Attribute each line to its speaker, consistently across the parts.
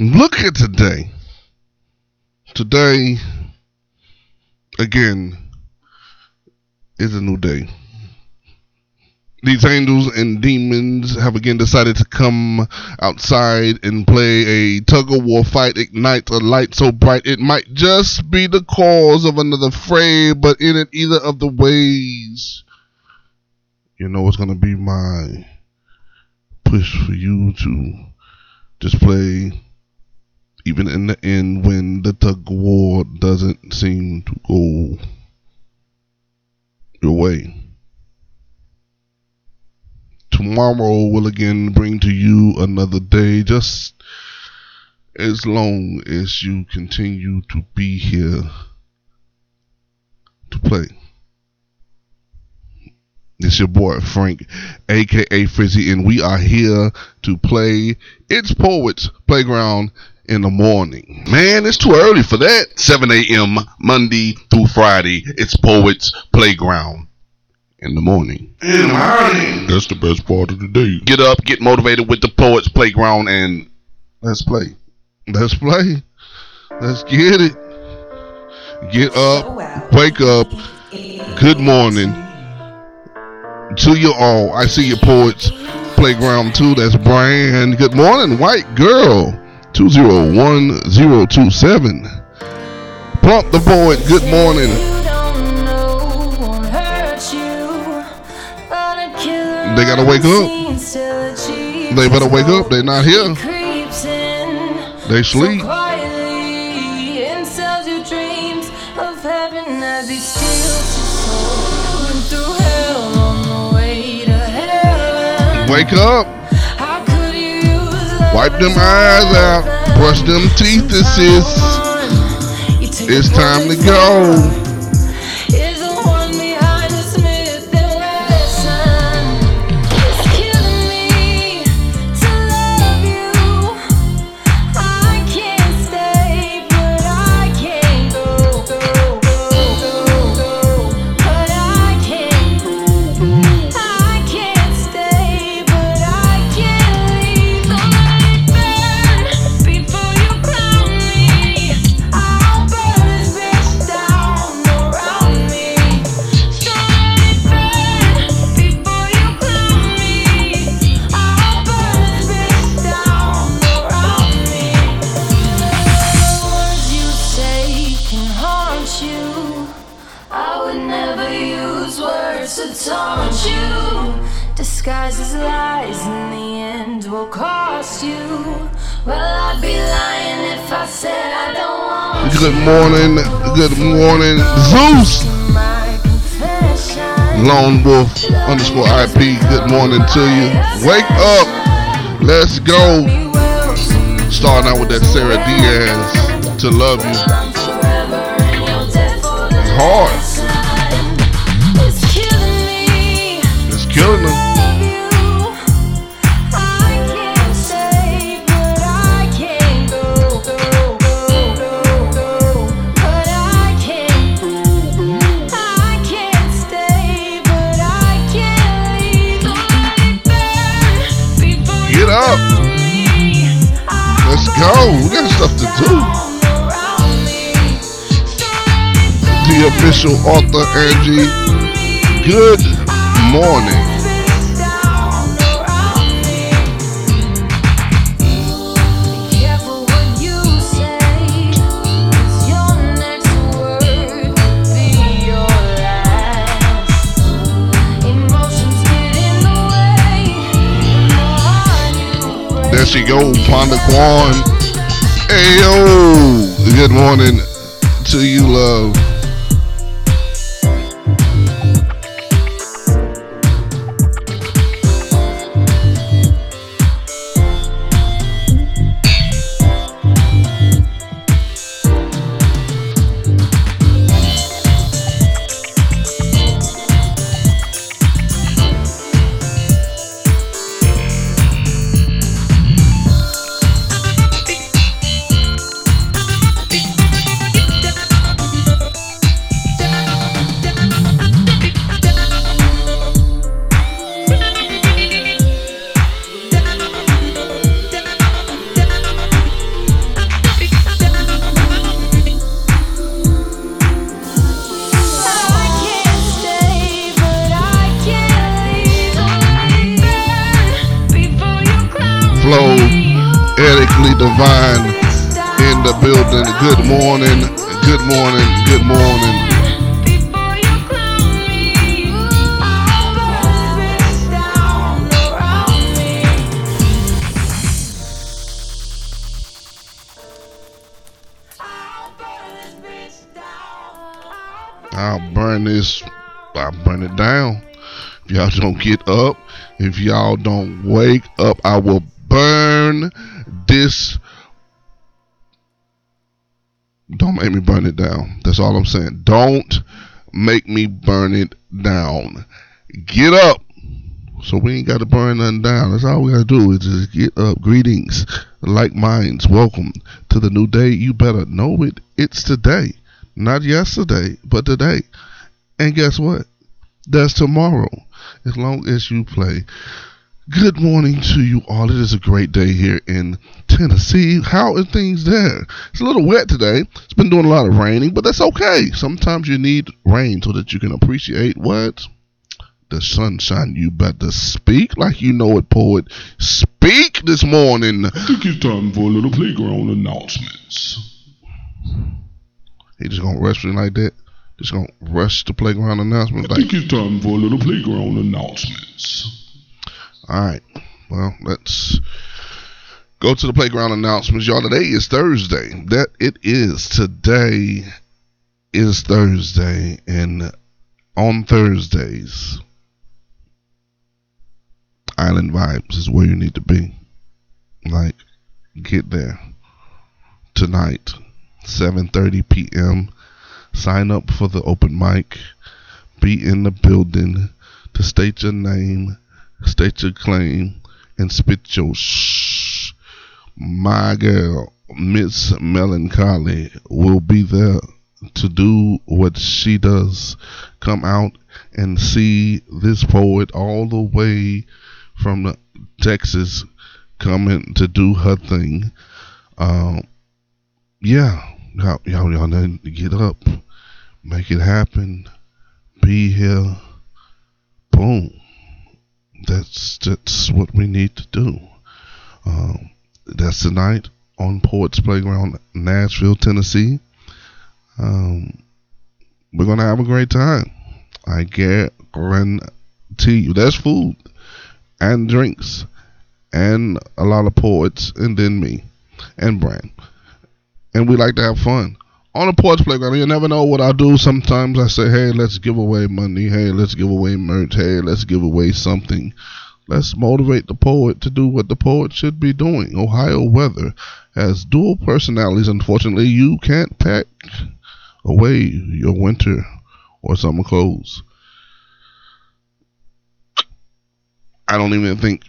Speaker 1: Look at today. Today, again, is a new day. These angels and demons have again decided to come outside and play a tug of war fight, ignite a light so bright it might just be the cause of another fray, but in it either of the ways, you know it's gonna be my push for you to display even in the end when the tug of war doesn't seem to go your way. Tomorrow will again bring to you another day just as long as you continue to be here to play. It's your boy Frank, aka Frizzy, and we are here to play It's Poets Playground in the morning. Man, it's too early for that. 7 a.m. Monday through Friday. It's Poets Playground in the morning. In the morning. That's the best part of the day. Get up, get motivated with the Poets Playground, and let's play. Let's play. Let's get it. Get up, wake up. Good morning to you all. I see your Poets Playground too. That's Brian. Good morning, white girl. 201027. Plump the poet, good morning. They gotta wake up. They better wake up. They're not here. They sleep. Wake up. Wipe them eyes out. Brush them teeth, this is. It's time to go. Good morning, good morning, Zeus. Lone Wolf underscore IP. Good morning to you. Wake up. Let's go. Starting out with that Sarah Diaz to love you. It's hard. It's killing them. Up. Let's go. We got stuff to do. The official author, Angie. Good morning. She go, Ponda Kwan. Ayo. Good morning to you, love.
Speaker 2: I'll burn this, I'll burn it down. If y'all don't get up, if y'all don't wake up, I will burn this. Don't make me burn it down. That's all I'm saying. Don't make me burn it down. Get up. So we ain't got to burn nothing down. That's all we got to do is just get up. Greetings, like minds. Welcome to the new day. You better know it. It's today. Not yesterday, but today. And guess what? That's tomorrow. As long as you play. Good morning to you all. It is a great day here in Tennessee. How are things there? It's a little wet today. It's been doing a lot of raining, but that's okay. Sometimes you need rain so that you can appreciate what? The sunshine. You better speak like you know it, poet. Speak this morning.
Speaker 3: I think it's time for a little playground announcements.
Speaker 2: He just gonna rush me like that? Just gonna rush the playground announcements
Speaker 3: I
Speaker 2: like
Speaker 3: think it's time for a little playground announcements.
Speaker 2: All right. Well, let's go to the playground announcements, y'all. Today is Thursday. That it is. Today is Thursday, and on Thursdays, Island Vibes is where you need to be. Like, get there tonight, 7:30 p.m. Sign up for the open mic. Be in the building to state your name state your claim, and spit your shh. My girl, Miss Melancholy, will be there to do what she does. Come out and see this poet all the way from Texas coming to do her thing. Um, yeah, y'all, y'all, y'all need to get up, make it happen, be here. Boom that's that's what we need to do. Um, that's tonight on Poets Playground, Nashville, Tennessee. Um, we're gonna have a great time. I guarantee you. There's food and drinks and a lot of poets, and then me and Brand, and we like to have fun on the Poets Playground. You never know what I do. Sometimes I say, hey, let's give away money. Hey, let's give away merch. Hey, let's give away something. Let's motivate the poet to do what the poet should be doing. Ohio weather has dual personalities. Unfortunately, you can't pack away your winter or summer clothes. I don't even think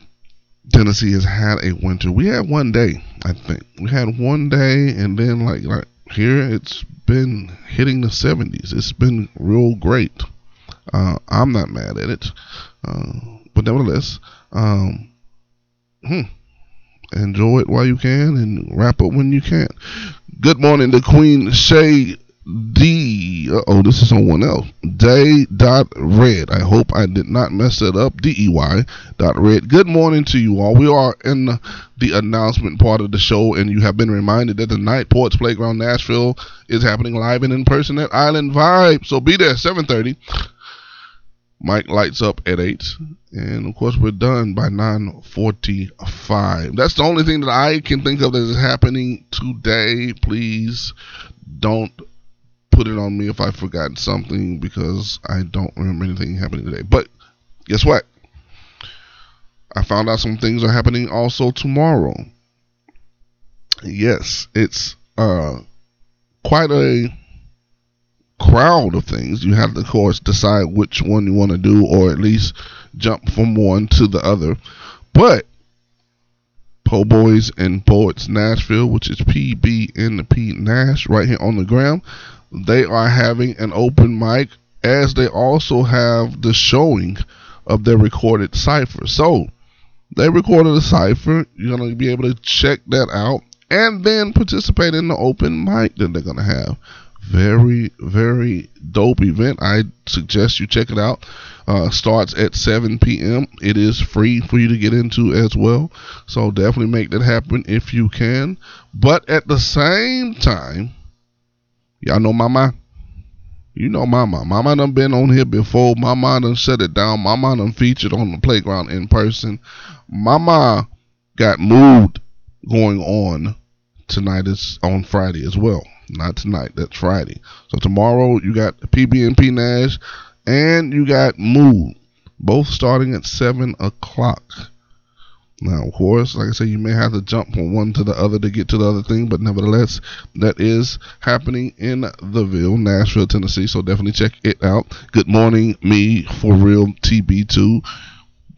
Speaker 2: Tennessee has had a winter. We had one day, I think. We had one day, and then like like here it's been hitting the 70s. It's been real great. Uh, I'm not mad at it, uh, but nevertheless, um, hmm, enjoy it while you can and wrap up when you can. Good morning to Queen Shay D. oh, this is someone else. Day dot red. I hope I did not mess it up. D E Y dot red. Good morning to you all. We are in the, announcement part of the show, and you have been reminded that the night Poets Playground Nashville is happening live and in person at Island Vibe. So be there 7:30. Mike lights up at 8 and of course we're done by 9:45 that's the only thing that i can think of that is happening today please don't put it on me if I forgot something because I don't remember anything happening today. But guess what? I found out some things are happening also tomorrow. Yes, it's uh, quite a crowd of things. You have to, of course, decide which one you want to do, or at least jump from one to the other. But Po Boys and Poets Nashville, which is PB in the P Nash, right here on the ground they are having an open mic as they also have the showing of their recorded cipher. So they recorded a cipher. You're going to be able to check that out and then participate in the open mic that they're going to have. Very, very dope event. I suggest you check it out. Uh, starts at 7 p.m. It is free for you to get into as well. So definitely make that happen if you can. But at the same time, y'all know Mama. You know Mama. Mama done been on here before. Mama done shut it down. Mama done featured on the playground in person. Mama got mood going on tonight It's on Friday as well. Not tonight, that's Friday. So tomorrow you got PBNP Nash and you got Mood, both starting at seven o'clock. Now, of course, like I said, you may have to jump from one to the other to get to the other thing, but nevertheless, that is happening in the Ville, Nashville, Tennessee. So definitely check it out. Good morning, me for real TB2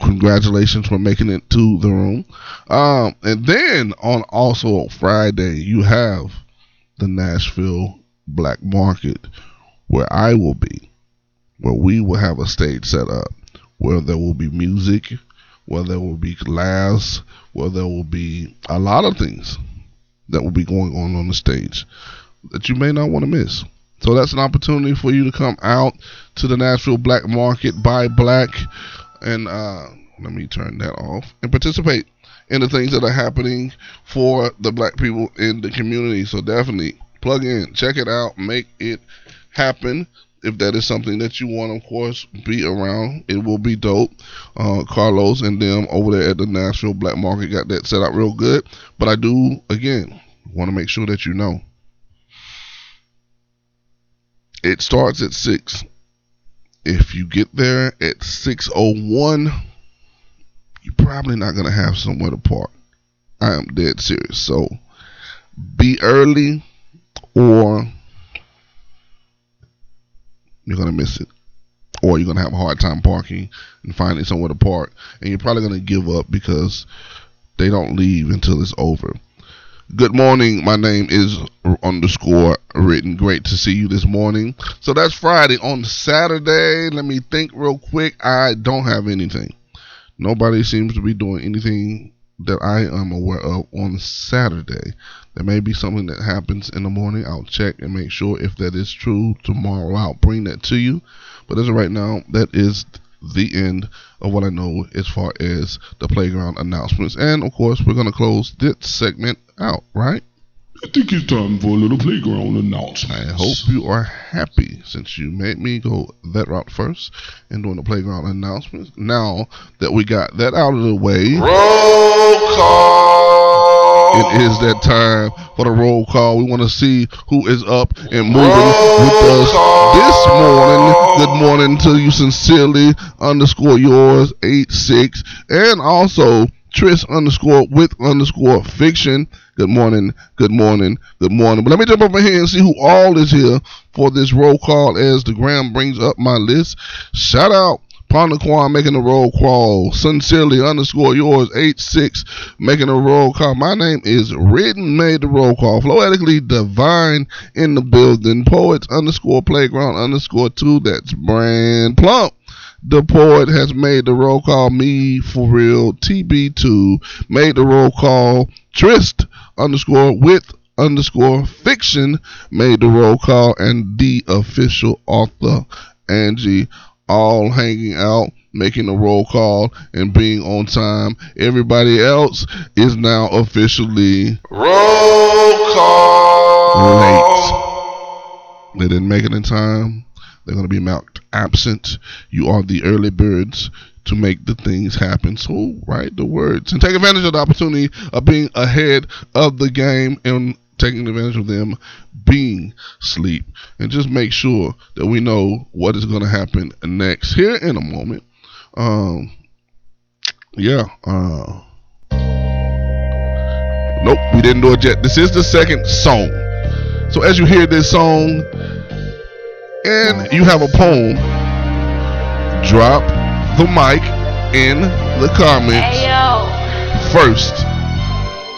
Speaker 2: congratulations for making it to the room. Um, and then on also Friday, you have the Nashville Black Market where I will be, where we will have a stage set up where there will be music, where there will be laughs, where there will be a lot of things that will be going on on the stage that you may not want to miss. So that's an opportunity for you to come out to the Nashville Black Market, buy black, and uh, let me turn that off and participate in the things that are happening for the black people in the community. So definitely plug in, check it out, make it happen. If that is something that you want, of course, be around. It will be dope. Uh, Carlos and them over there at the Nashville Black Market got that set up real good. But I do, again, want to make sure that you know. It starts at 6. If you get there at 6.01, you're probably not going to have somewhere to park. I am dead serious. So be early or you're going to miss it. Or you're going to have a hard time parking and finding somewhere to park. And you're probably going to give up because they don't leave until it's over. Good morning. My name is underscore written. Great to see you this morning. So that's Friday. On Saturday, let me think real quick. I don't have anything. Nobody seems to be doing anything that I am aware of on Saturday. There may be something that happens in the morning. I'll check and make sure if that is true tomorrow. I'll bring that to you. But as of right now, that is the end of what I know as far as the playground announcements. And of course, we're going to close this segment out, right?
Speaker 3: I think it's time for a little playground announcement.
Speaker 2: I hope you are happy since you made me go that route first and doing the playground announcements. Now that we got that out of the way,
Speaker 4: Roll call.
Speaker 2: it is that time for the roll call. We want to see who is up and moving with us this morning. Good morning to you sincerely underscore yours eight six and also Tris underscore with underscore fiction. Good morning, good morning, good morning. But let me jump over here and see who all is here for this roll call as the gram brings up my list. Shout out Pondaquan making a roll call. Sincerely underscore yours eight six making a roll call. My name is Written made the roll call. Floetically divine in the building. Poets underscore playground underscore two. That's brand plump. The poet has made the roll call. Me for real. TB2 made the roll call. Trist underscore with underscore fiction made the roll call. And the official author Angie all hanging out, making the roll call, and being on time. Everybody else is now officially
Speaker 4: Roll call.
Speaker 2: late. They didn't make it in time. They're going to be marked absent. You are the early birds to make the things happen. So write the words and take advantage of the opportunity of being ahead of the game and taking advantage of them being sleep. And just make sure that we know what is going to happen next. Here in a moment. Um, yeah. Uh, nope, we didn't do it yet. This is the second song. So as you hear this song and you have a poem, drop the mic in the comments
Speaker 5: Hey
Speaker 2: first.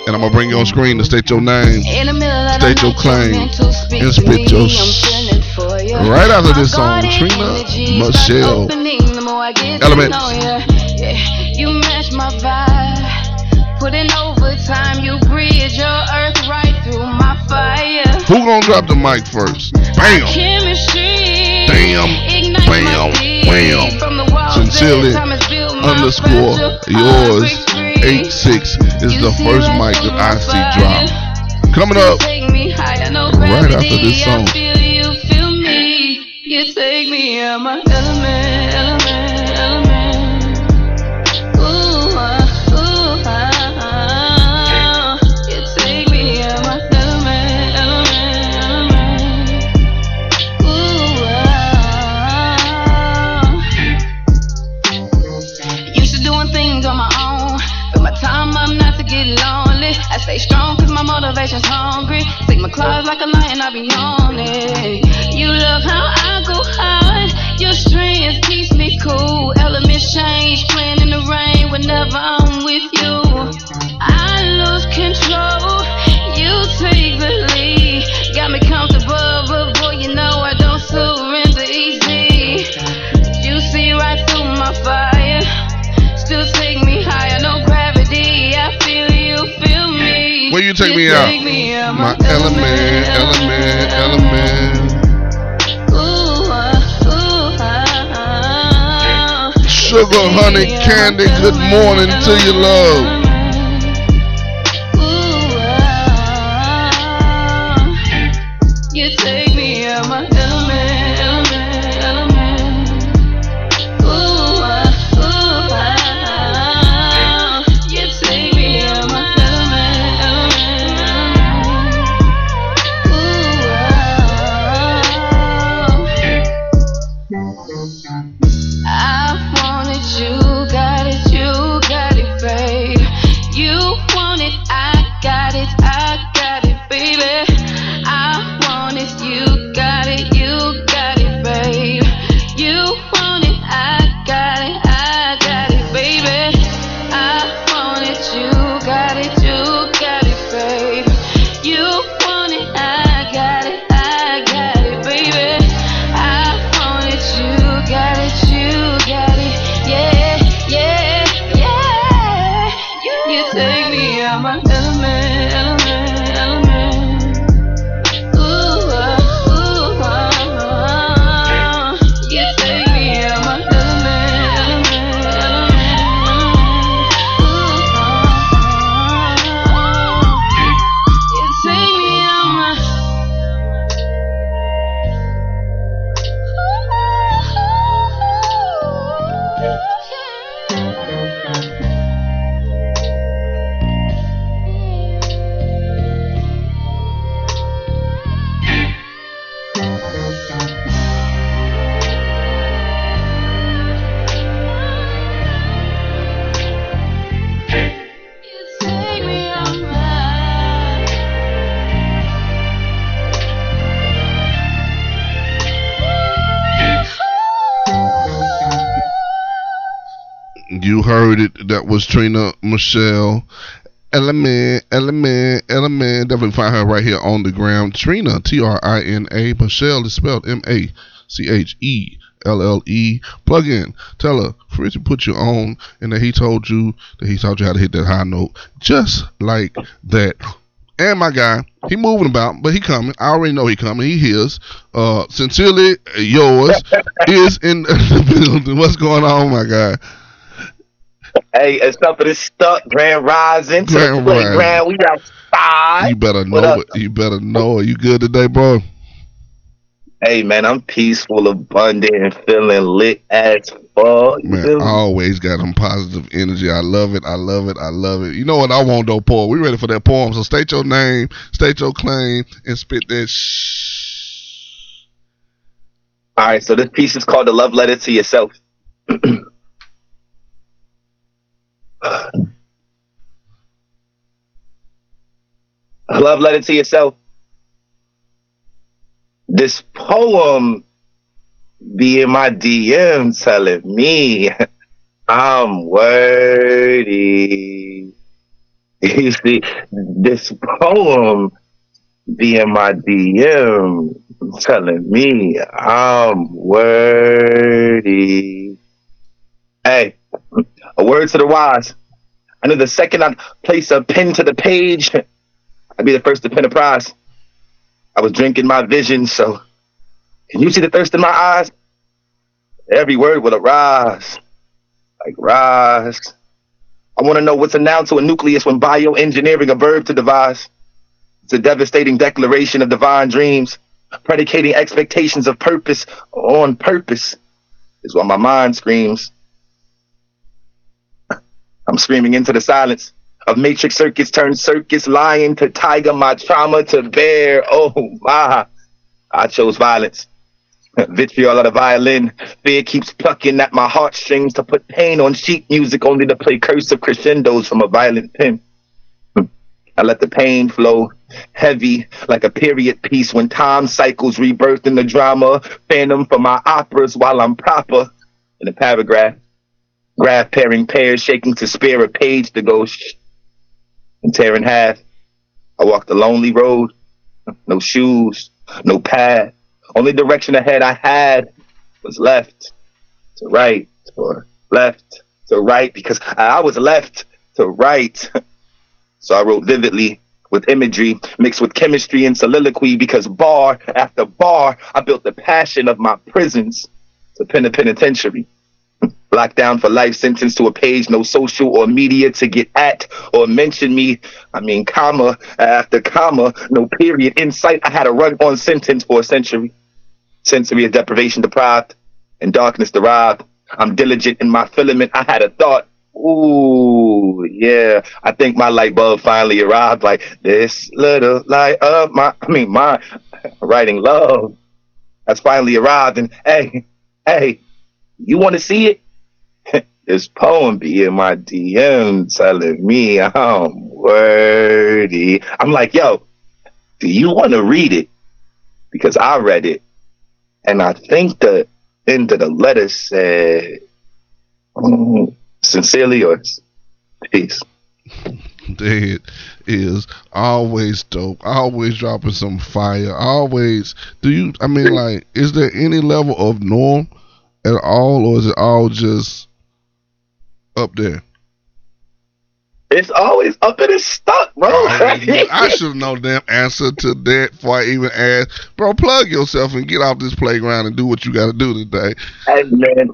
Speaker 2: And I'm gonna bring you on screen to state your name.
Speaker 5: in the middle
Speaker 2: State your claim and spit your
Speaker 5: I'm
Speaker 2: sh-
Speaker 5: you.
Speaker 2: Right after
Speaker 5: My
Speaker 2: this song, Trina Machelle
Speaker 5: start opening the more I get to
Speaker 2: Element.
Speaker 5: you. Yeah, you match my vibe. Putting overtime, you breathe your earth right through my fire.
Speaker 2: Who gonna drop the mic first? Bam.
Speaker 5: Chemistry.
Speaker 2: Damn.
Speaker 5: Ignite
Speaker 2: Bam.
Speaker 5: my From the walls
Speaker 2: Sincerely,
Speaker 5: that time has built my
Speaker 2: underscore yours
Speaker 5: heart
Speaker 2: eight six is
Speaker 5: You
Speaker 2: the first mic that I see drop. Coming up
Speaker 5: me higher, no
Speaker 2: right after this song.
Speaker 5: You, feel me. You take me out my element, be on it. You love how I go hard. Your strength keeps me cool. Elements change, playing in the rain whenever I'm with you. I lose control. You take the lead. Got me comfortable, but boy, you know I don't surrender easy. You see right through my fire. Still take me higher, no gravity. I feel you, feel me.
Speaker 2: Where you take me
Speaker 5: me out
Speaker 2: my element, element, element.
Speaker 5: Ooh, ah, ooh, ah.
Speaker 2: Sugar, honey, candy, good morning to you, love. Heard it. That was Trina Machelle. Element, element, element. Definitely find her right here on the ground. Trina, T R I N A. Machelle is spelled M A C H E L L E. Plug in. Tell her Frizzy put you on and that he told you that he taught you how to hit that high note. Just like that. And my guy, he moving about, but he coming. I already know he coming. He hears. Uh, sincerely yours is in the building. What's going on, my guy?
Speaker 6: Hey, it's up for this stuck Grand Rising to
Speaker 2: Grand
Speaker 6: the playground. We outside.
Speaker 2: You better
Speaker 6: What
Speaker 2: know
Speaker 6: up?
Speaker 2: it. You better know it. You good today, bro?
Speaker 6: Hey man, I'm peaceful, abundant, and feeling lit as fuck.
Speaker 2: Man, I always got some positive energy. I love it. I love it. I love it. You know what I want though, Paul? We ready for that poem. So state your name, state your claim, and spit that shh.
Speaker 6: All right, so this piece is called "The Love Letter to Yourself." A love letter to yourself. This poem be in my DM telling me I'm worthy. You see, this poem be in my DM telling me I'm worthy. Hey, a word to the wise. I know the second I place a pen to the page, I'd be the first to pin a prize. I was drinking my vision, so Can you see the thirst in my eyes? Every word will arise. Like rise. I want to know what's a noun to a nucleus when bioengineering a verb to devise. It's a devastating declaration of divine dreams, predicating expectations of purpose on purpose, is what my mind screams. I'm screaming into the silence of matrix circuits turned circus, lion to tiger, my trauma to bear. Oh my, I chose violence. Vitriol of the violin. Fear keeps plucking at my heartstrings to put pain on sheet music only to play cursive crescendos from a violent pen. I let the pain flow heavy like a period piece when time cycles rebirth in the drama. Phantom for my operas while I'm proper in a paragraph. Graph pairing pairs shaking to spare a page to go shh and tear in half. I walked a lonely road, no shoes, no path. Only direction ahead I had was left to right or left to right because I was left to right. So I wrote vividly with imagery mixed with chemistry and soliloquy because bar after bar, I built the passion of my prisons to pen a penitentiary. Locked down for life, sentenced to a page, no social or media to get at or mention me. I mean, comma after comma, no period. In sight, I had a run on sentence for a century. Sensory of deprivation deprived and darkness derived. I'm diligent in my filament. I had a thought. Ooh, yeah. I think my light bulb finally arrived. Like this little light of my, I mean, my writing love has finally arrived. And hey, hey, you want to see it? this poem be in my DM telling me I'm worthy. I'm like, yo, do you want to read it? Because I read it. And I think the end of the letter said, mm, sincerely yours. Peace.
Speaker 2: Dead is always dope, always dropping some fire, always. Do you, I mean, like, is there any level of norm at all, or is it all just up there?
Speaker 6: It's always up and it's stuck, bro.
Speaker 2: I should have known the damn answer to that before I even asked. Bro, plug yourself and get off this playground and do what you got to do today.
Speaker 6: Hey, man,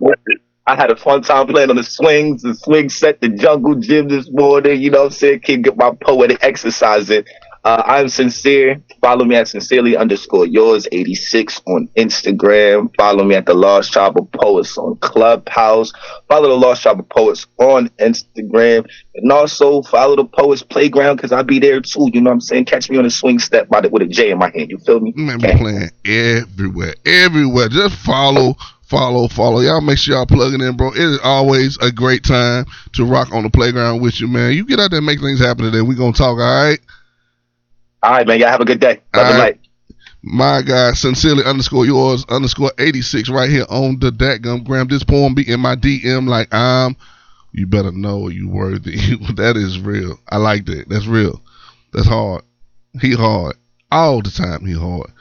Speaker 6: I had a fun time playing on the swings, the swing set, the jungle gym this morning. You know what I'm saying? Keep get my poetic exercise in. Uh, I'm sincere. Follow me at sincerely underscore yours 86 on Instagram. Follow me at the Lost Tribe of Poets on Clubhouse. Follow the Lost Tribe of Poets on Instagram. And also follow the Poets Playground because I'll be there too. You know what I'm saying? Catch me on a swing step by the, with a J in my hand. You feel me?
Speaker 2: Man, we playing everywhere. Everywhere. Just follow follow, follow. Y'all make sure y'all plugging in, bro. It is always a great time to rock on the playground with you, man. You get out there and make things happen today. we going to talk, all right?
Speaker 6: All right, man. Y'all have a good day. Love right.
Speaker 2: My guy, sincerely underscore yours underscore 86 right here on the Datgum Gram. This poem be in my DM like I'm. You better know you worthy. that is real. I like that. That's real. That's hard. He hard. All the time he hard.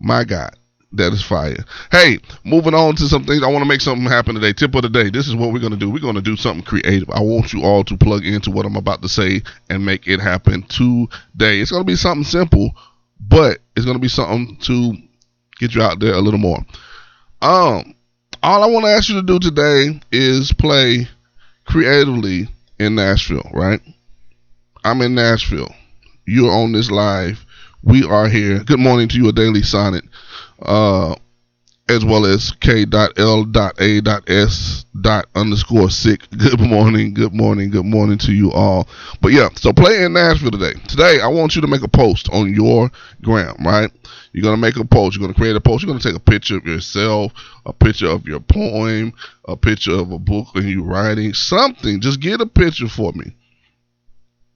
Speaker 2: My God. That is fire. Hey, moving on to some things. I want to make something happen today. Tip of the day. This is what we're going to do. We're going to do something creative. I want you all to plug into what I'm about to say and make it happen today. It's going to be something simple, but it's going to be something to get you out there a little more. Um, all I want to ask you to do today is play creatively in Nashville, right? I'm in Nashville. You're on this live. We are here. Good morning to you, a daily sonnet uh, as well as k.l.a.s. underscore sick. Good morning, good morning, good morning to you all. But yeah, so play in Nashville today. Today, I want you to make a post on your gram, right? You're gonna make a post. You're gonna create a post. You're gonna take a picture of yourself, a picture of your poem, a picture of a book and you writing something. Just get a picture for me.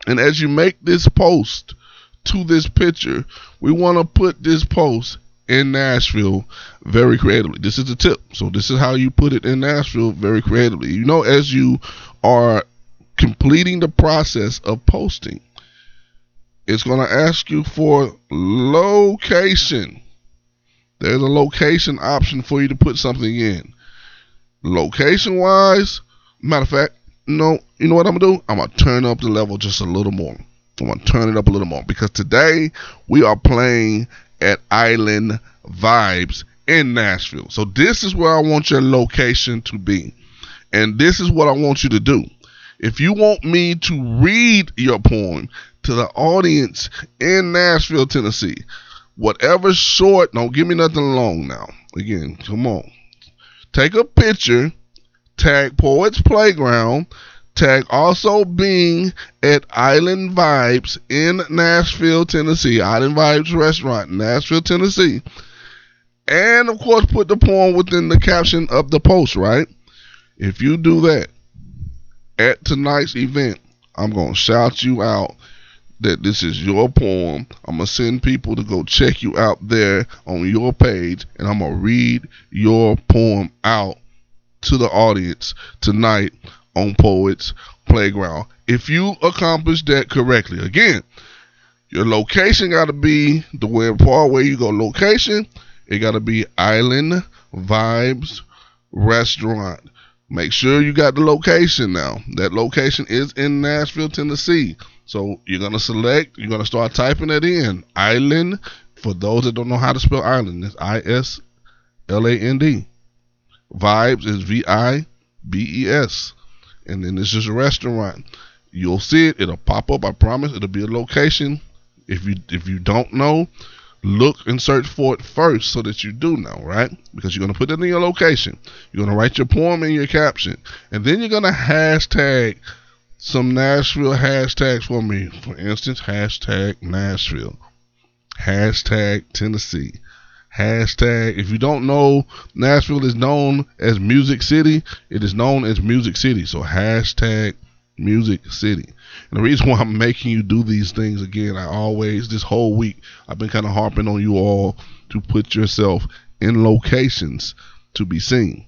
Speaker 2: And as you make this post to this picture, we want to put this post in Nashville very creatively. This is the tip. So this is how you put it in Nashville very creatively. You know, as you are completing the process of posting, it's going to ask you for location. There's a location option for you to put something in. Location wise, matter of fact, no, you know what I'm gonna do? I'm gonna turn up the level just a little more. I'm gonna turn it up a little more because today we are playing at Island Vibes in Nashville. So this is where I want your location to be. And this is what I want you to do. If you want me to read your poem to the audience in Nashville, Tennessee, whatever short, don't give me nothing long now. Again, come on. Take a picture, tag Poets Playground, tag also being at Island Vibes in Nashville, Tennessee. Island Vibes Restaurant, Nashville, Tennessee. And of course, put the poem within the caption of the post, right? If you do that at tonight's event, I'm going to shout you out that this is your poem. I'm going to send people to go check you out there on your page, and I'm going to read your poem out to the audience tonight on Poets Playground. If you accomplish that correctly, again, your location got to be the where part where you go location. It got to be Island Vibes Restaurant. Make sure you got the location now. That location is in Nashville, Tennessee. So you're gonna select. You're gonna start typing that in. Island. For those that don't know how to spell island, it's I S L A N D. Vibes is V I B E S and then this is a restaurant. You'll see it. It'll pop up. I promise. It'll be a location. If you if you don't know, look and search for it first so that you do know, right? Because you're gonna put it in your location. You're gonna write your poem in your caption, and then you're gonna hashtag some Nashville hashtags for me. For instance, hashtag Nashville, hashtag Tennessee, Hashtag, if you don't know, Nashville is known as Music City. It is known as Music City. So hashtag Music City. And the reason why I'm making you do these things again, I always, this whole week, I've been kind of harping on you all to put yourself in locations to be seen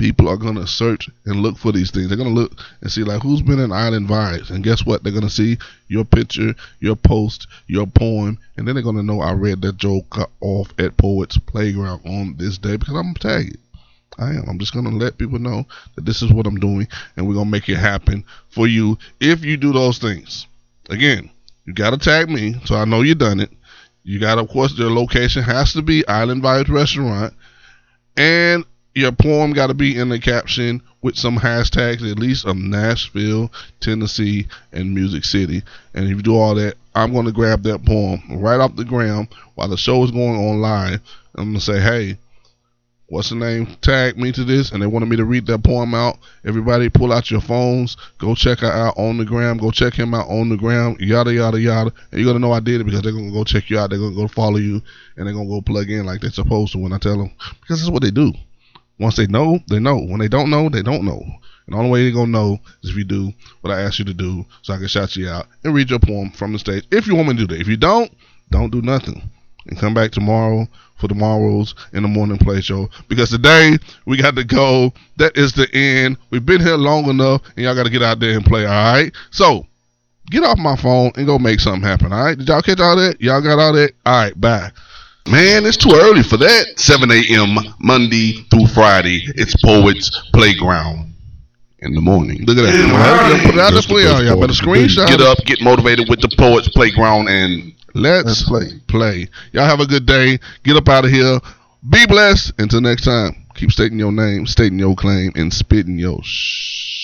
Speaker 2: people are gonna search and look for these things. They're gonna look and see like who's been in Island Vibes, and guess what? They're gonna see your picture, your post, your poem, and then they're gonna know I read that joke off at Poets Playground on this day because I'm tagged. I am. I'm just gonna let people know that this is what I'm doing, and we're gonna make it happen for you if you do those things. Again, you gotta tag me so I know you done it. You got, of course, their location has to be Island Vibes Restaurant, and your poem got to be in the caption with some hashtags, at least of Nashville, Tennessee, and Music City. And if you do all that, I'm going to grab that poem right off the ground while the show is going on live. I'm going to say, hey, what's the name? Tag me to this, and they wanted me to read that poem out. Everybody, pull out your phones, go check her out on the gram, go check him out on the gram, yada yada yada. And you're gonna know I did it because they're gonna go check you out, they're gonna go follow you, and they're gonna go plug in like they're supposed to when I tell them because that's what they do. Once they know, they know. When they don't know, they don't know. And the only way they're going to know is if you do what I asked you to do so I can shout you out and read your poem from the stage. If you want me to do that. If you don't, don't do nothing. And come back tomorrow for tomorrow's in the morning play show. Because today we got to go. That is the end. We've been here long enough and y'all got to get out there and play, all right? So get off my phone and go make something happen, all right? Did y'all catch all that? Y'all got all that? All right, bye. Man, it's too early for that. 7 a.m. Monday through Friday. It's Poets Playground in the morning. Look at that. Right. Put it out there for y'all. Y'all better screenshot. Get up, get motivated with the Poets Playground, and let's, let's play. Play. Y'all have a good day. Get up out of here. Be blessed. Until next time, keep stating your name, stating your claim, and spitting your shh.